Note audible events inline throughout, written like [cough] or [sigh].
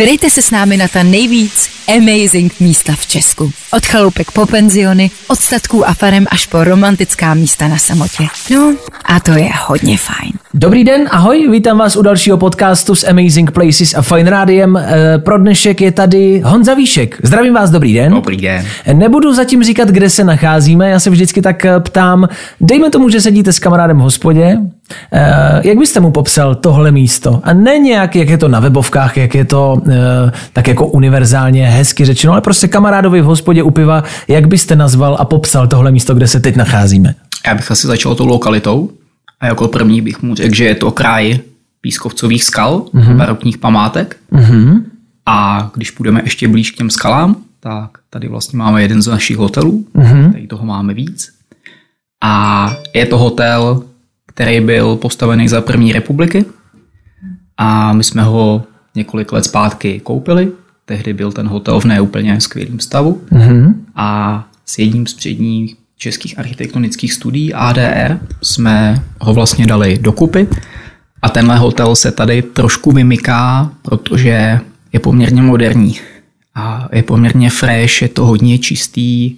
Vydejte se s námi na ta nejvíc amazing místa v Česku. Od chaloupek po penziony, od statků a farem až po romantická místa na samotě. No a to je hodně fajn. Dobrý den, ahoj, vítám vás u dalšího podcastu s Amazing Places a Fine Rádiem. Eh, Pro dnešek je tady Honza Víšek. Zdravím vás, dobrý den. Dobrý den. Nebudu zatím říkat, kde se nacházíme, já se vždycky tak eh, ptám, dejme tomu, že sedíte s kamarádem v hospodě, Eh, jak byste mu popsal tohle místo? A ne nějak, jak je to na webovkách, jak je to eh, tak jako univerzálně hezky řečeno, ale prostě kamarádovi v hospodě u piva, jak byste nazval a popsal tohle místo, kde se teď nacházíme? Já bych asi začal tou lokalitou a jako první bych mu řekl, že je to kraj pískovcových skal, mm-hmm. barokních památek. Mm-hmm. A když půjdeme ještě blíž k těm skalám, tak tady vlastně máme jeden z našich hotelů, mm-hmm. tady toho máme víc. A je to hotel, který byl postavený za první republiky a my jsme ho několik let zpátky koupili. Tehdy byl ten hotel v neúplně skvělém stavu. Mm-hmm. a s jedním z předních českých architektonických studií ADR jsme ho vlastně dali dokupy. A tenhle hotel se tady trošku vymyká, protože je poměrně moderní. A je poměrně fresh, je to hodně čistý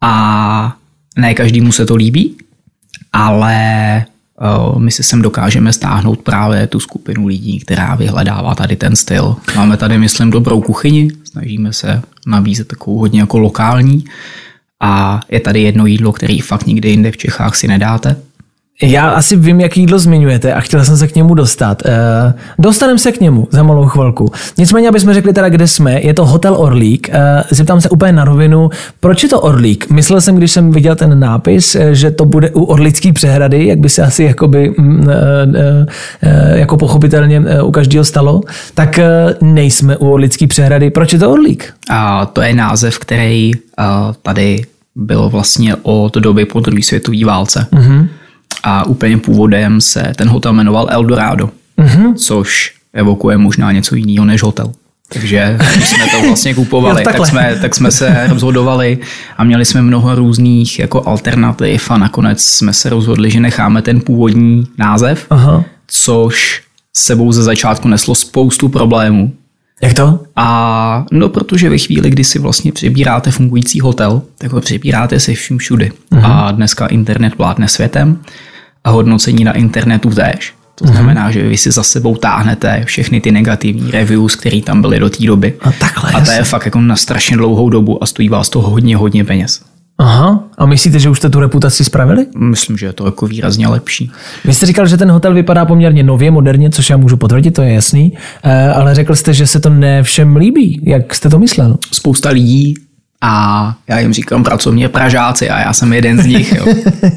a ne každému se to líbí, ale my si sem dokážeme stáhnout právě tu skupinu lidí, která vyhledává tady ten styl. Máme tady, myslím, dobrou kuchyni, snažíme se nabízet takovou hodně jako lokální a je tady jedno jídlo, který fakt nikdy jinde v Čechách si nedáte. Já asi vím, jaký jídlo zmiňujete a chtěl jsem se k němu dostat. Uh, dostaneme se k němu za malou chvilku. Nicméně, aby jsme řekli teda, kde jsme, je to Hotel Orlík. Uh, zeptám se úplně na rovinu, proč je to Orlík? Myslel jsem, když jsem viděl ten nápis, že to bude u Orlický přehrady, jak by se asi jakoby, uh, uh, jako pochopitelně u každého stalo, tak nejsme u Orlický přehrady. Proč je to Orlík? A to je název, který tady byl vlastně od doby po druhé světové válce. Mm-hmm a úplně původem se ten hotel jmenoval Eldorado, mm-hmm. což evokuje možná něco jiného než hotel. Takže když jsme to vlastně [laughs] kupovali, tak, jsme, tak jsme se rozhodovali a měli jsme mnoho různých jako alternativ a nakonec jsme se rozhodli, že necháme ten původní název, Aha. což sebou ze začátku neslo spoustu problémů. Jak to? A no, protože ve chvíli, kdy si vlastně přebíráte fungující hotel, tak ho přebíráte se vším všudy. Uh-huh. A dneska internet vládne světem a hodnocení na internetu též. To znamená, že vy si za sebou táhnete všechny ty negativní reviews, které tam byly do té doby. A, takhle, a to je fakt jako na strašně dlouhou dobu a stojí vás to hodně, hodně peněz. Aha, a myslíte, že už jste tu reputaci spravili? Myslím, že je to jako výrazně lepší. Vy jste říkal, že ten hotel vypadá poměrně nově, moderně, což já můžu potvrdit, to je jasný, eh, ale řekl jste, že se to ne všem líbí. Jak jste to myslel? Spousta lidí a já jim říkám pracovně Pražáci a já jsem jeden z nich. Jo.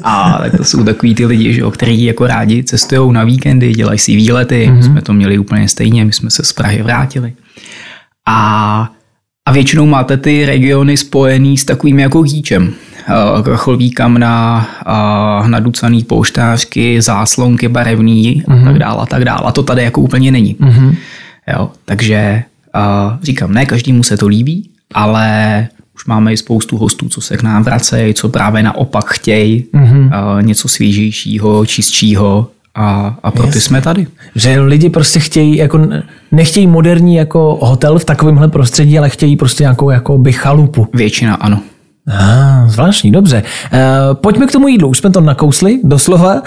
A tak to jsou takový ty lidi, že jo, kteří jako rádi cestují na víkendy, dělají si výlety. Mm-hmm. My jsme to měli úplně stejně, my jsme se z Prahy vrátili. A, a většinou máte ty regiony spojený s takovým jako hýčem. Cholvíkam na naducaný pouštářky, záslonky barevný mm-hmm. a mhm. tak dále a tak dále. A to tady jako úplně není. Mm-hmm. Jo, takže uh, říkám, ne každému se to líbí, ale už máme i spoustu hostů, co se k nám vracejí, co právě naopak chtějí mm-hmm. uh, něco svěžejšího, čistšího a, a pro ty jsme tady. Že lidi prostě chtějí, jako nechtějí moderní jako hotel v takovémhle prostředí, ale chtějí prostě nějakou jako by chalupu. Většina ano. Ah, zvláštní, dobře. Uh, pojďme k tomu jídlu. Už jsme to nakousli, doslova. Uh,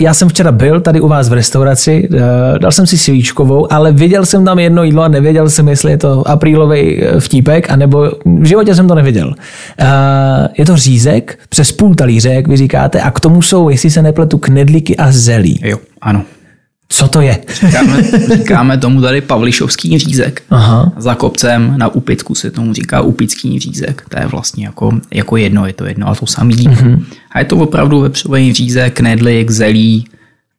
já jsem včera byl tady u vás v restauraci, uh, dal jsem si svíčkovou, ale viděl jsem tam jedno jídlo a nevěděl jsem, jestli je to aprílový vtípek, anebo v životě jsem to neviděl. Uh, je to řízek, přes půl talíře, jak vy říkáte, a k tomu jsou, jestli se nepletu, knedlíky a zelí. Jo, ano. Co to je? Říkáme, říkáme tomu tady Pavlišovský řízek. Aha. Za kopcem na Upitku se tomu říká Upický řízek. To je vlastně jako, jako jedno, je to jedno a to samý. Mm-hmm. A je to opravdu vepřový řízek, knedlik, zelí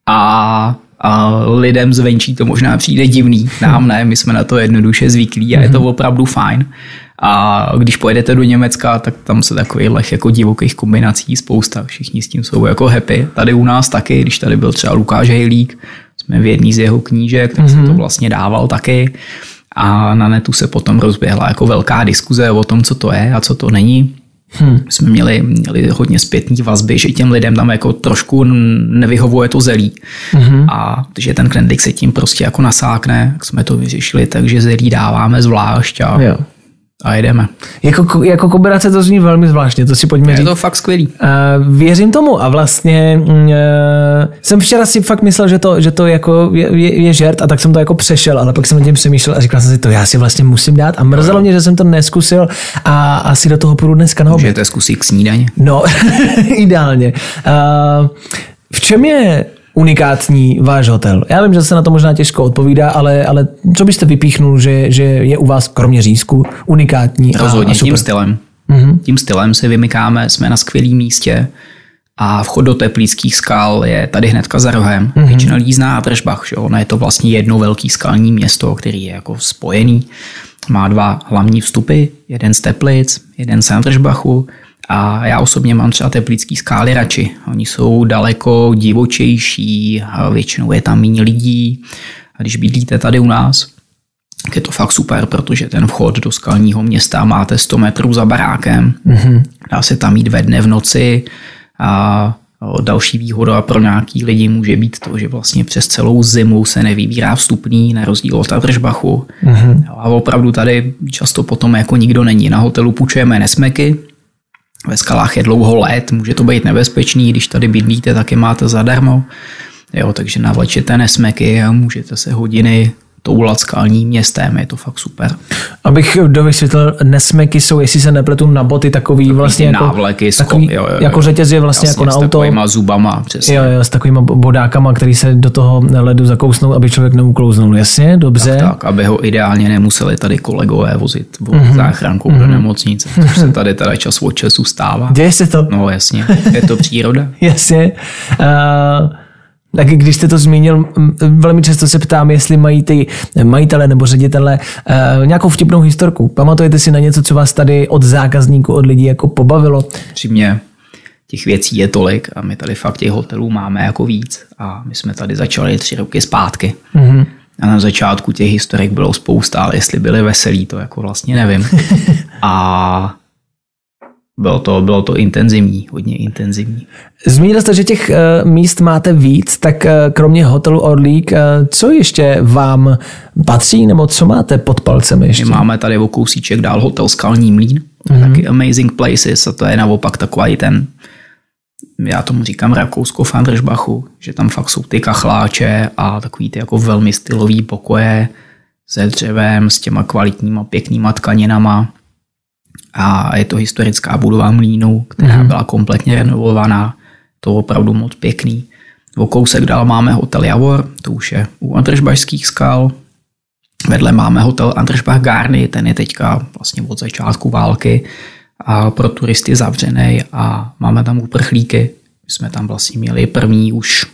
a, a lidem zvenčí to možná přijde divný. Nám ne, my jsme na to jednoduše zvyklí a je to mhm. opravdu fajn. A když pojedete do Německa, tak tam se takových jako divokých kombinací spousta. Všichni s tím jsou jako happy. Tady u nás taky, když tady byl třeba Lukáš Hejlík, jsme v jedný z jeho knížek, tak mm-hmm. jsem to mhm. vlastně dával taky. A na netu se potom rozběhla jako velká diskuze o tom, co to je a co to není. Hmm. Jsme měli, měli hodně zpětní vazby, že těm lidem tam jako trošku nevyhovuje to zelí. Hmm. A že ten knedlík se tím prostě jako nasákne, jak jsme to vyřešili, takže zelí dáváme zvlášť a jo a jedeme. Jako, jako kombinace to zní velmi zvláštně, to si pojďme říct. Je to fakt skvělý. Uh, věřím tomu a vlastně uh, jsem včera si fakt myslel, že to, že to jako je, je, je žert a tak jsem to jako přešel, ale pak jsem o tím přemýšlel a říkal jsem si to, já si vlastně musím dát a mrzelo mě, že jsem to neskusil a asi do toho půjdu dneska na oběd. Můžete zkusit k snídaně. No, [laughs] ideálně. Uh, v čem je unikátní váš hotel? Já vím, že se na to možná těžko odpovídá, ale, ale co byste vypíchnul, že, že je u vás, kromě řízku, unikátní? Rozhodně a, a tím stylem. Mm-hmm. Tím stylem se vymykáme, jsme na skvělém místě a vchod do teplických skal je tady hnedka za rohem. Mm-hmm. Většina lidí zná Adržbach, že ono je to vlastně jedno velké skalní město, který je jako spojený. Má dva hlavní vstupy, jeden z Teplic, jeden z Adržbachu a já osobně mám třeba teplický skály radši. Oni jsou daleko divočejší, a většinou je tam méně lidí. A když bydlíte tady u nás, je to fakt super, protože ten vchod do skalního města máte 100 metrů za barákem. Mm-hmm. Dá se tam jít ve dne v noci a další výhoda pro nějaký lidi může být to, že vlastně přes celou zimu se nevybírá vstupný na rozdíl od Adržbachu. Mm-hmm. A opravdu tady často potom jako nikdo není. Na hotelu půjčujeme nesmeky, ve skalách je dlouho let, může to být nebezpečný, když tady bydlíte, tak je máte zadarmo. Jo, takže navlečete nesmeky a můžete se hodiny toulat skalním městem, je to fakt super. Abych dovysvětlil, nesmeky jsou, jestli se nepletu na boty, takový, takový vlastně jako, návleky, takový, jo, jo, jako řetěz je vlastně jasně, jako na auto. S zubama, přesně. Jo, jo, s takovými bodákama, který se do toho ledu zakousnou, aby člověk neuklouznul. Jasně, dobře. Tak, tak aby ho ideálně nemuseli tady kolegové vozit mm-hmm. záchrankou mm-hmm. do mhm. nemocnice, což se tady teda čas od času stává. Děje se to? No jasně, je to příroda. [laughs] jasně. Uh, tak když jste to zmínil, velmi často se ptám, jestli mají ty majitele nebo ředitele uh, nějakou vtipnou historku. Pamatujete si na něco, co vás tady od zákazníků, od lidí jako pobavilo? Přímě těch věcí je tolik a my tady fakt těch hotelů máme jako víc a my jsme tady začali tři roky zpátky. Mm-hmm. A na začátku těch historik bylo spousta, ale jestli byly veselí, to jako vlastně nevím. [laughs] A bylo to, bylo to intenzivní, hodně intenzivní. Zmínil jste, že těch uh, míst máte víc, tak uh, kromě hotelu Orlík, uh, co ještě vám patří, nebo co máte pod palcem ještě? My máme tady o kousíček dál hotel Skalní mlín, mm-hmm. taky Amazing Places a to je naopak takový ten, já tomu říkám Rakousko v Andržbachu, že tam fakt jsou ty kachláče a takový ty jako velmi stylový pokoje se dřevem, s těma kvalitníma pěknýma tkaninama a je to historická budova mlínu, která mm-hmm. byla kompletně renovovaná. To opravdu moc pěkný. O kousek dál máme hotel Javor, to už je u Andržbašských skal. Vedle máme hotel Andržbach Garny, ten je teďka vlastně od začátku války a pro turisty zavřený a máme tam uprchlíky. My jsme tam vlastně měli první už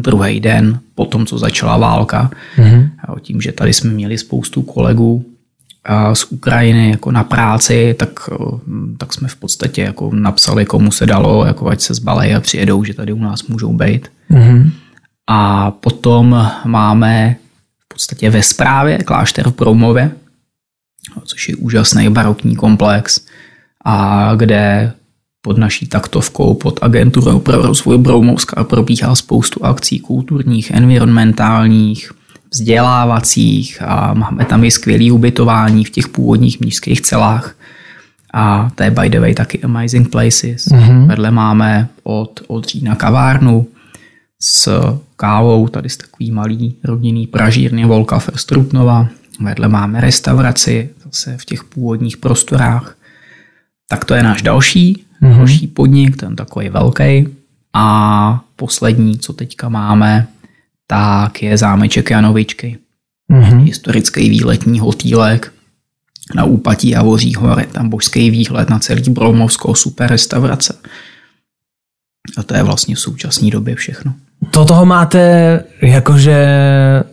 druhý den po tom, co začala válka. Mm-hmm. A tím, že tady jsme měli spoustu kolegů, z Ukrajiny jako na práci, tak, tak jsme v podstatě jako napsali, komu se dalo, jako ať se zbalej a přijedou, že tady u nás můžou být. Mm-hmm. A potom máme v podstatě ve správě klášter v Broumově, což je úžasný barokní komplex, a kde pod naší taktovkou, pod agenturou pro rozvoj Broumovska probíhá spoustu akcí kulturních, environmentálních, vzdělávacích a máme tam i skvělé ubytování v těch původních mnížských celách. A to je by the way taky Amazing Places. Mm-hmm. Vedle máme od, od října kavárnu s kávou, tady z takový malý rodinný pražírny Volka Ferstrupnova. Vedle máme restauraci zase v těch původních prostorách. Tak to je náš další, mm-hmm. další podnik, ten takový velký. A poslední, co teďka máme, tak je zámeček Janovičky. Mm-hmm. Historický výletní hotýlek na úpatí Javoří hory, tam božský výhled na celý Bromovsko, super restaurace. A to je vlastně v současné době všechno. To toho máte jakože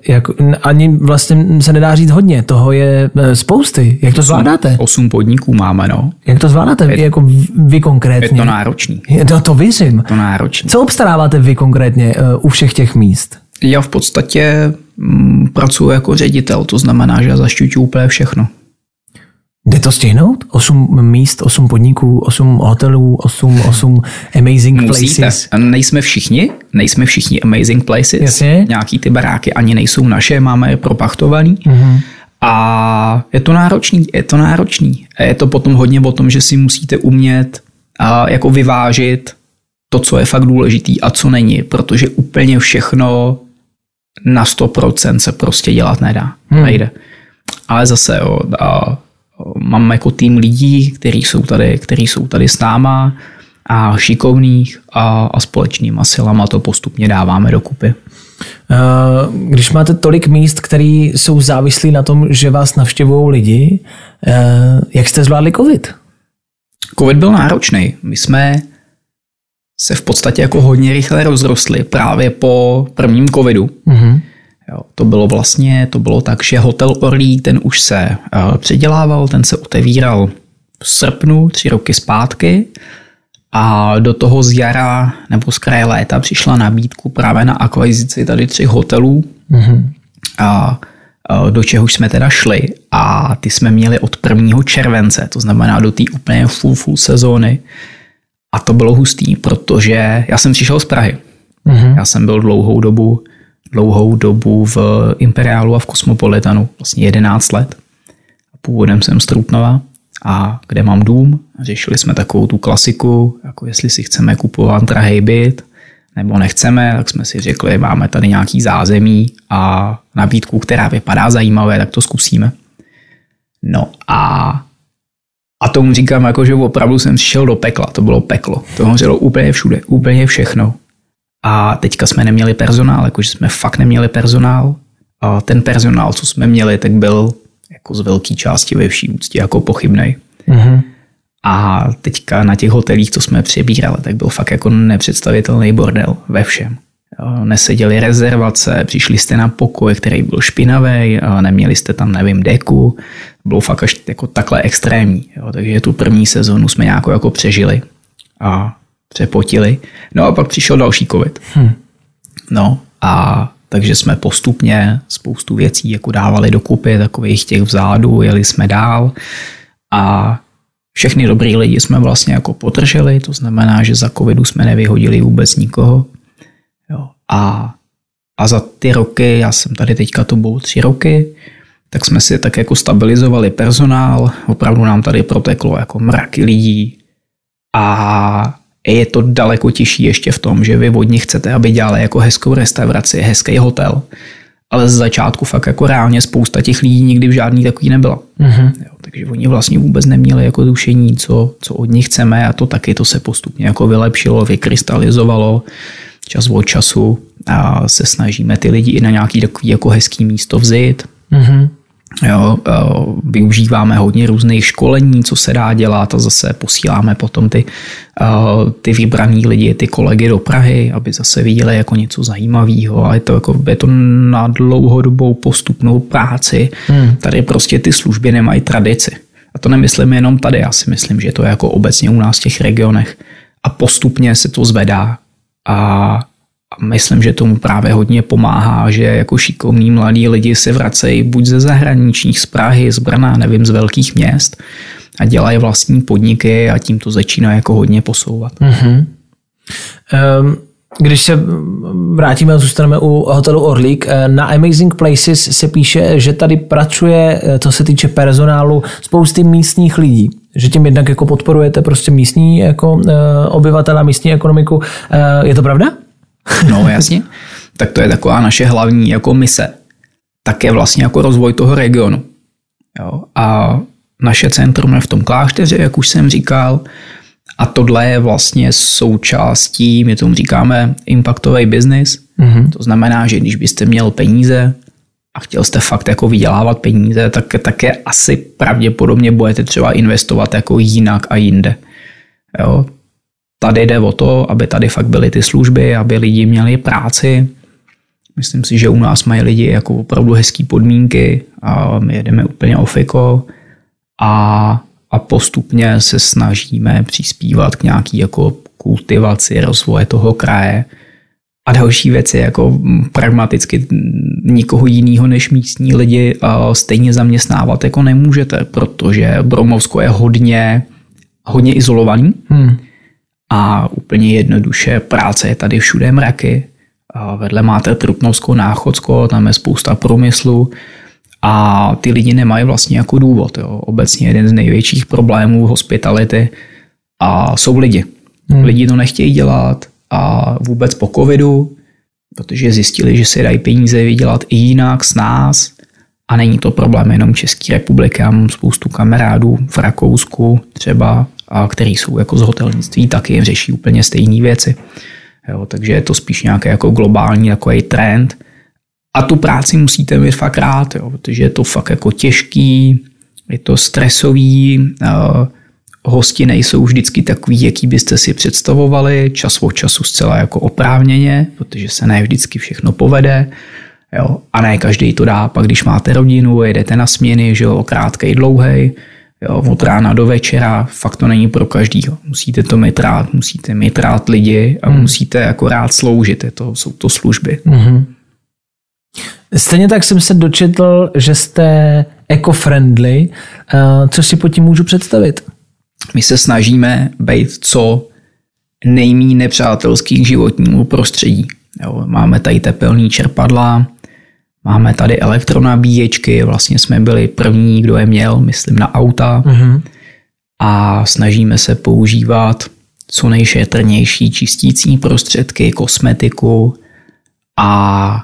jako, ani vlastně se nedá říct hodně, toho je e, spousty. Jak to zvládáte? Osm podniků máme, no. Jak to zvládáte je, jako vy konkrétně? Je to náročný. Je to, to věřím. Je to náročný. Co obstaráváte vy konkrétně uh, u všech těch míst? Já v podstatě mm, pracuji jako ředitel, to znamená, že já zaštiťuji úplně všechno. Jde to stihnout? Osm míst, osm podniků, osm hotelů, osm, osm amazing Musíte. places. Nejsme všichni, nejsme všichni amazing places. Jasně. Nějaký ty baráky ani nejsou naše, máme je propachtovaný. Mm-hmm. A je to náročný, je to náročný. A je to potom hodně o tom, že si musíte umět a jako vyvážit to, co je fakt důležitý a co není, protože úplně všechno na 100% se prostě dělat nedá. Hmm. Nejde. Ale zase jo, a mám jako tým lidí, kteří jsou tady, kteří jsou tady s náma a šikovných a, a společnýma silama to postupně dáváme dokupy. Eh, Když máte tolik míst, které jsou závislí na tom, že vás navštěvují lidi, eh, jak jste zvládli covid? Covid byl náročný. My jsme se v podstatě jako hodně rychle rozrostli právě po prvním covidu. Mhm. Jo, to bylo vlastně, to bylo tak, že hotel Orlík, ten už se uh, předělával, ten se otevíral v srpnu, tři roky zpátky a do toho z jara nebo z kraje léta přišla nabídku právě na akvizici tady třech hotelů Mhm. a a do čehož jsme teda šli a ty jsme měli od 1. července, to znamená do té úplně full, full sezóny a to bylo hustý, protože já jsem přišel z Prahy. Mhm. Já jsem byl dlouhou dobu, dlouhou dobu v Imperiálu a v Kosmopolitanu, vlastně 11 let. Původem jsem z Trutnova a kde mám dům. Řešili jsme takovou tu klasiku, jako jestli si chceme kupovat drahý byt, nebo nechceme, tak jsme si řekli, máme tady nějaký zázemí a nabídku, která vypadá zajímavé, tak to zkusíme. No a a tomu říkám, jako, že opravdu jsem přišel do pekla, to bylo peklo. To hořelo úplně všude, úplně všechno. A teďka jsme neměli personál, jakože jsme fakt neměli personál. A ten personál, co jsme měli, tak byl jako z velké části ve vší úctě jako pochybnej. Mhm. A teďka na těch hotelích, co jsme přebírali, tak byl fakt jako nepředstavitelný bordel ve všem. Neseděly rezervace, přišli jste na pokoj, který byl špinavý, neměli jste tam, nevím, deku. Bylo fakt až jako takhle extrémní. Jo, takže tu první sezonu jsme nějak jako přežili a přepotili. No a pak přišel další covid. Hm. No a takže jsme postupně spoustu věcí jako dávali dokupy, takových těch vzadu, jeli jsme dál a všechny dobrý lidi jsme vlastně jako potrželi, to znamená, že za covidu jsme nevyhodili vůbec nikoho. A, a za ty roky, já jsem tady teďka to bylo tři roky, tak jsme si tak jako stabilizovali personál, opravdu nám tady proteklo jako mraky lidí a je to daleko těžší ještě v tom, že vy od nich chcete, aby dělali jako hezkou restauraci, hezký hotel, ale z začátku fakt jako reálně spousta těch lidí nikdy v žádný takový nebyla. Mhm. Jo, takže oni vlastně vůbec neměli jako tušení, co, co od nich chceme a to taky to se postupně jako vylepšilo, vykrystalizovalo čas od času a se snažíme ty lidi i na nějaký takový jako hezký místo vzít. Mhm. Jo, využíváme hodně různých školení, co se dá dělat a zase posíláme potom ty, ty vybraný lidi, ty kolegy do Prahy, aby zase viděli jako něco zajímavého a je to, jako, je to na dlouhodobou postupnou práci. Hmm. Tady prostě ty služby nemají tradici. A to nemyslím jenom tady, já si myslím, že to je jako obecně u nás v těch regionech. A postupně se to zvedá a myslím, že tomu právě hodně pomáhá, že jako šikovní mladí lidi se vracejí buď ze zahraničních, z Prahy, z Brna, nevím, z velkých měst a dělají vlastní podniky a tím to začíná jako hodně posouvat. Mhm. Ehm, Když se vrátíme a zůstaneme u hotelu Orlík, eh, na Amazing Places se píše, že tady pracuje, eh, co se týče personálu, spousty místních lidí. Že tím jednak jako podporujete prostě místní jako eh, obyvatele, místní ekonomiku. Je to pravda? No [laughs] jasně. tak to je taková naše hlavní jako mise. Také vlastně jako rozvoj toho regionu. Jo. A naše centrum je v tom klášteře, jak už jsem říkal, a tohle je vlastně součástí, my tomu říkáme impactový business. Mm-hmm. To znamená, že když byste měl peníze a chtěl jste fakt jako vydělávat peníze, tak také asi pravděpodobně budete třeba investovat jako jinak a jinde. Jo. Tady jde o to, aby tady fakt byly ty služby, aby lidi měli práci. Myslím si, že u nás mají lidi jako opravdu hezké podmínky a my jedeme úplně ofiko a, a postupně se snažíme přispívat k nějaký jako kultivaci rozvoje toho kraje a další věci, jako pragmaticky nikoho jiného než místní lidi stejně zaměstnávat jako nemůžete, protože Bromovsko je hodně, hodně izolovaný hmm. a úplně jednoduše práce je tady všude mraky. A vedle máte Trutnovsko, Náchodsko, tam je spousta průmyslu a ty lidi nemají vlastně jako důvod. Jo. Obecně jeden z největších problémů hospitality a jsou lidi. Hmm. Lidi to nechtějí dělat, a vůbec po covidu, protože zjistili, že si dají peníze vydělat i jinak s nás a není to problém jenom České republiky. Já mám spoustu kamarádů v Rakousku třeba, a který jsou jako z hotelnictví, taky řeší úplně stejné věci. Jo, takže je to spíš nějaký jako globální takový trend. A tu práci musíte mít fakt rád, jo, protože je to fakt jako těžký, je to stresový, hosti nejsou vždycky takový, jaký byste si představovali, čas od času zcela jako oprávněně, protože se ne vždycky všechno povede. Jo, a ne každý to dá. Pak když máte rodinu, jedete na směny, že jo, krátkej, dlouhej, jo, od rána do večera, fakt to není pro každýho. Musíte to mít rád, musíte mít rád lidi a hmm. musíte jako rád sloužit. Je to, jsou to služby. Mm-hmm. Stejně tak jsem se dočetl, že jste eco-friendly. Co si pod tím můžu představit? My se snažíme být co nejmí nepřátelský k životnímu prostředí. Jo, máme tady tepelný čerpadla, máme tady elektronabíječky, vlastně jsme byli první, kdo je měl, myslím na auta. Mm-hmm. A snažíme se používat co nejšetrnější čistící prostředky, kosmetiku a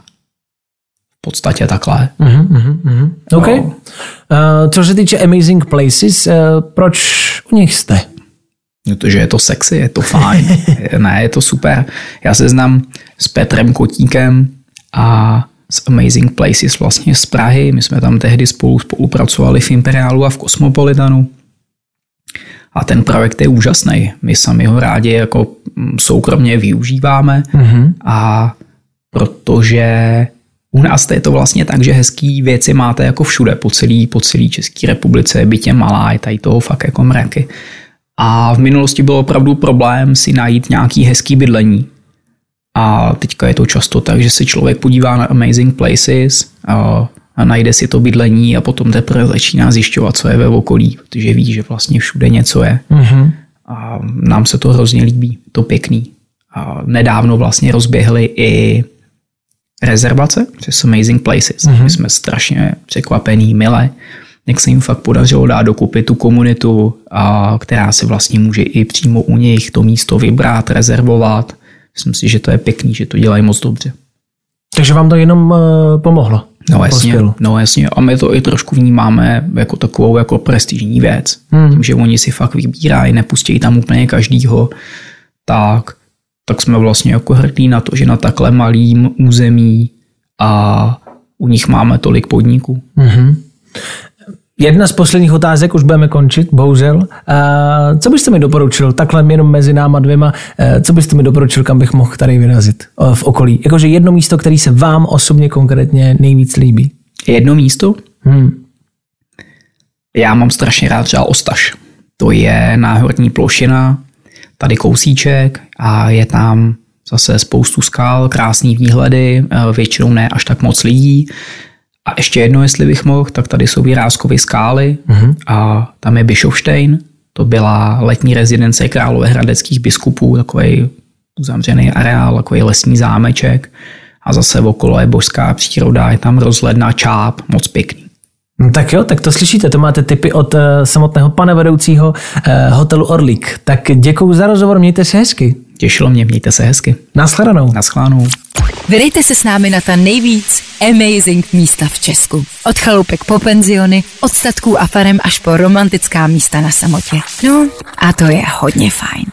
podstatě takhle. Mm-hmm, mm-hmm. OK. Uh, co se týče Amazing Places, uh, proč u nich jste? Protože je to sexy, je to fajn. [laughs] ne, je to super. Já se znám s Petrem Kotíkem a z Amazing Places vlastně z Prahy. My jsme tam tehdy spolu spolupracovali v Imperiálu a v Kosmopolitanu. A ten projekt je úžasný. My sami ho rádi jako mm, soukromně využíváme mm-hmm. a protože u nás je to vlastně tak, že hezký věci máte jako všude, po celé po celý České republice, bytě malá, je tady toho fakt jako mraky. A v minulosti byl opravdu problém si najít nějaký hezký bydlení. A teďka je to často tak, že se člověk podívá na Amazing Places a, a najde si to bydlení a potom teprve začíná zjišťovat, co je ve okolí, protože ví, že vlastně všude něco je. Mm-hmm. A nám se to hrozně líbí, to pěkný. A nedávno vlastně rozběhli i rezervace přes Amazing Places. Mm-hmm. My jsme strašně překvapení, milé, jak se jim fakt podařilo dát dokupy tu komunitu, a, která si vlastně může i přímo u nich to místo vybrat, rezervovat. Myslím si, že to je pěkný, že to dělají moc dobře. Takže vám to jenom uh, pomohlo? No jasně, no jasně. A my to i trošku vnímáme jako takovou jako prestižní věc. Hmm. Tím, že oni si fakt vybírají, nepustí tam úplně každýho, tak tak jsme vlastně jako hrdí na to, že na takhle malým území a u nich máme tolik podniků. Mm-hmm. Jedna z posledních otázek, už budeme končit, bohužel. Co byste mi doporučil, takhle jenom mezi náma dvěma, e, co byste mi doporučil, kam bych mohl tady vyrazit v okolí? Jakože jedno místo, které se vám osobně konkrétně nejvíc líbí. Jedno místo? Hmm. Já mám strašně rád třeba Ostaš. To je náhorní plošina, tady kousíček a je tam zase spoustu skal, krásný výhledy, eh, většinou ne až tak moc lidí. A ještě jedno, jestli bych mohl, tak tady jsou Vyrázkovy skály mm-hmm. a tam je Bischofstein, to byla letní rezidence královéhradeckých biskupů, takový uzavřený areál, takový lesní zámeček a zase okolo je božská příroda, je tam rozhledna čáp, moc pěkný. No tak jo, tak to slyšíte, to máte tipy od uh, samotného pane vedoucího uh, hotelu Orlík. Tak děkuji za rozhovor, mějte se hezky. Těšilo mě, mějte se hezky. Naschledanou. Naschledanou. Vydejte se s námi na ta nejvíc amazing místa v Česku. Od chaloupek po penziony, od statků a farem až po romantická místa na samotě. No a to je hodně fajn.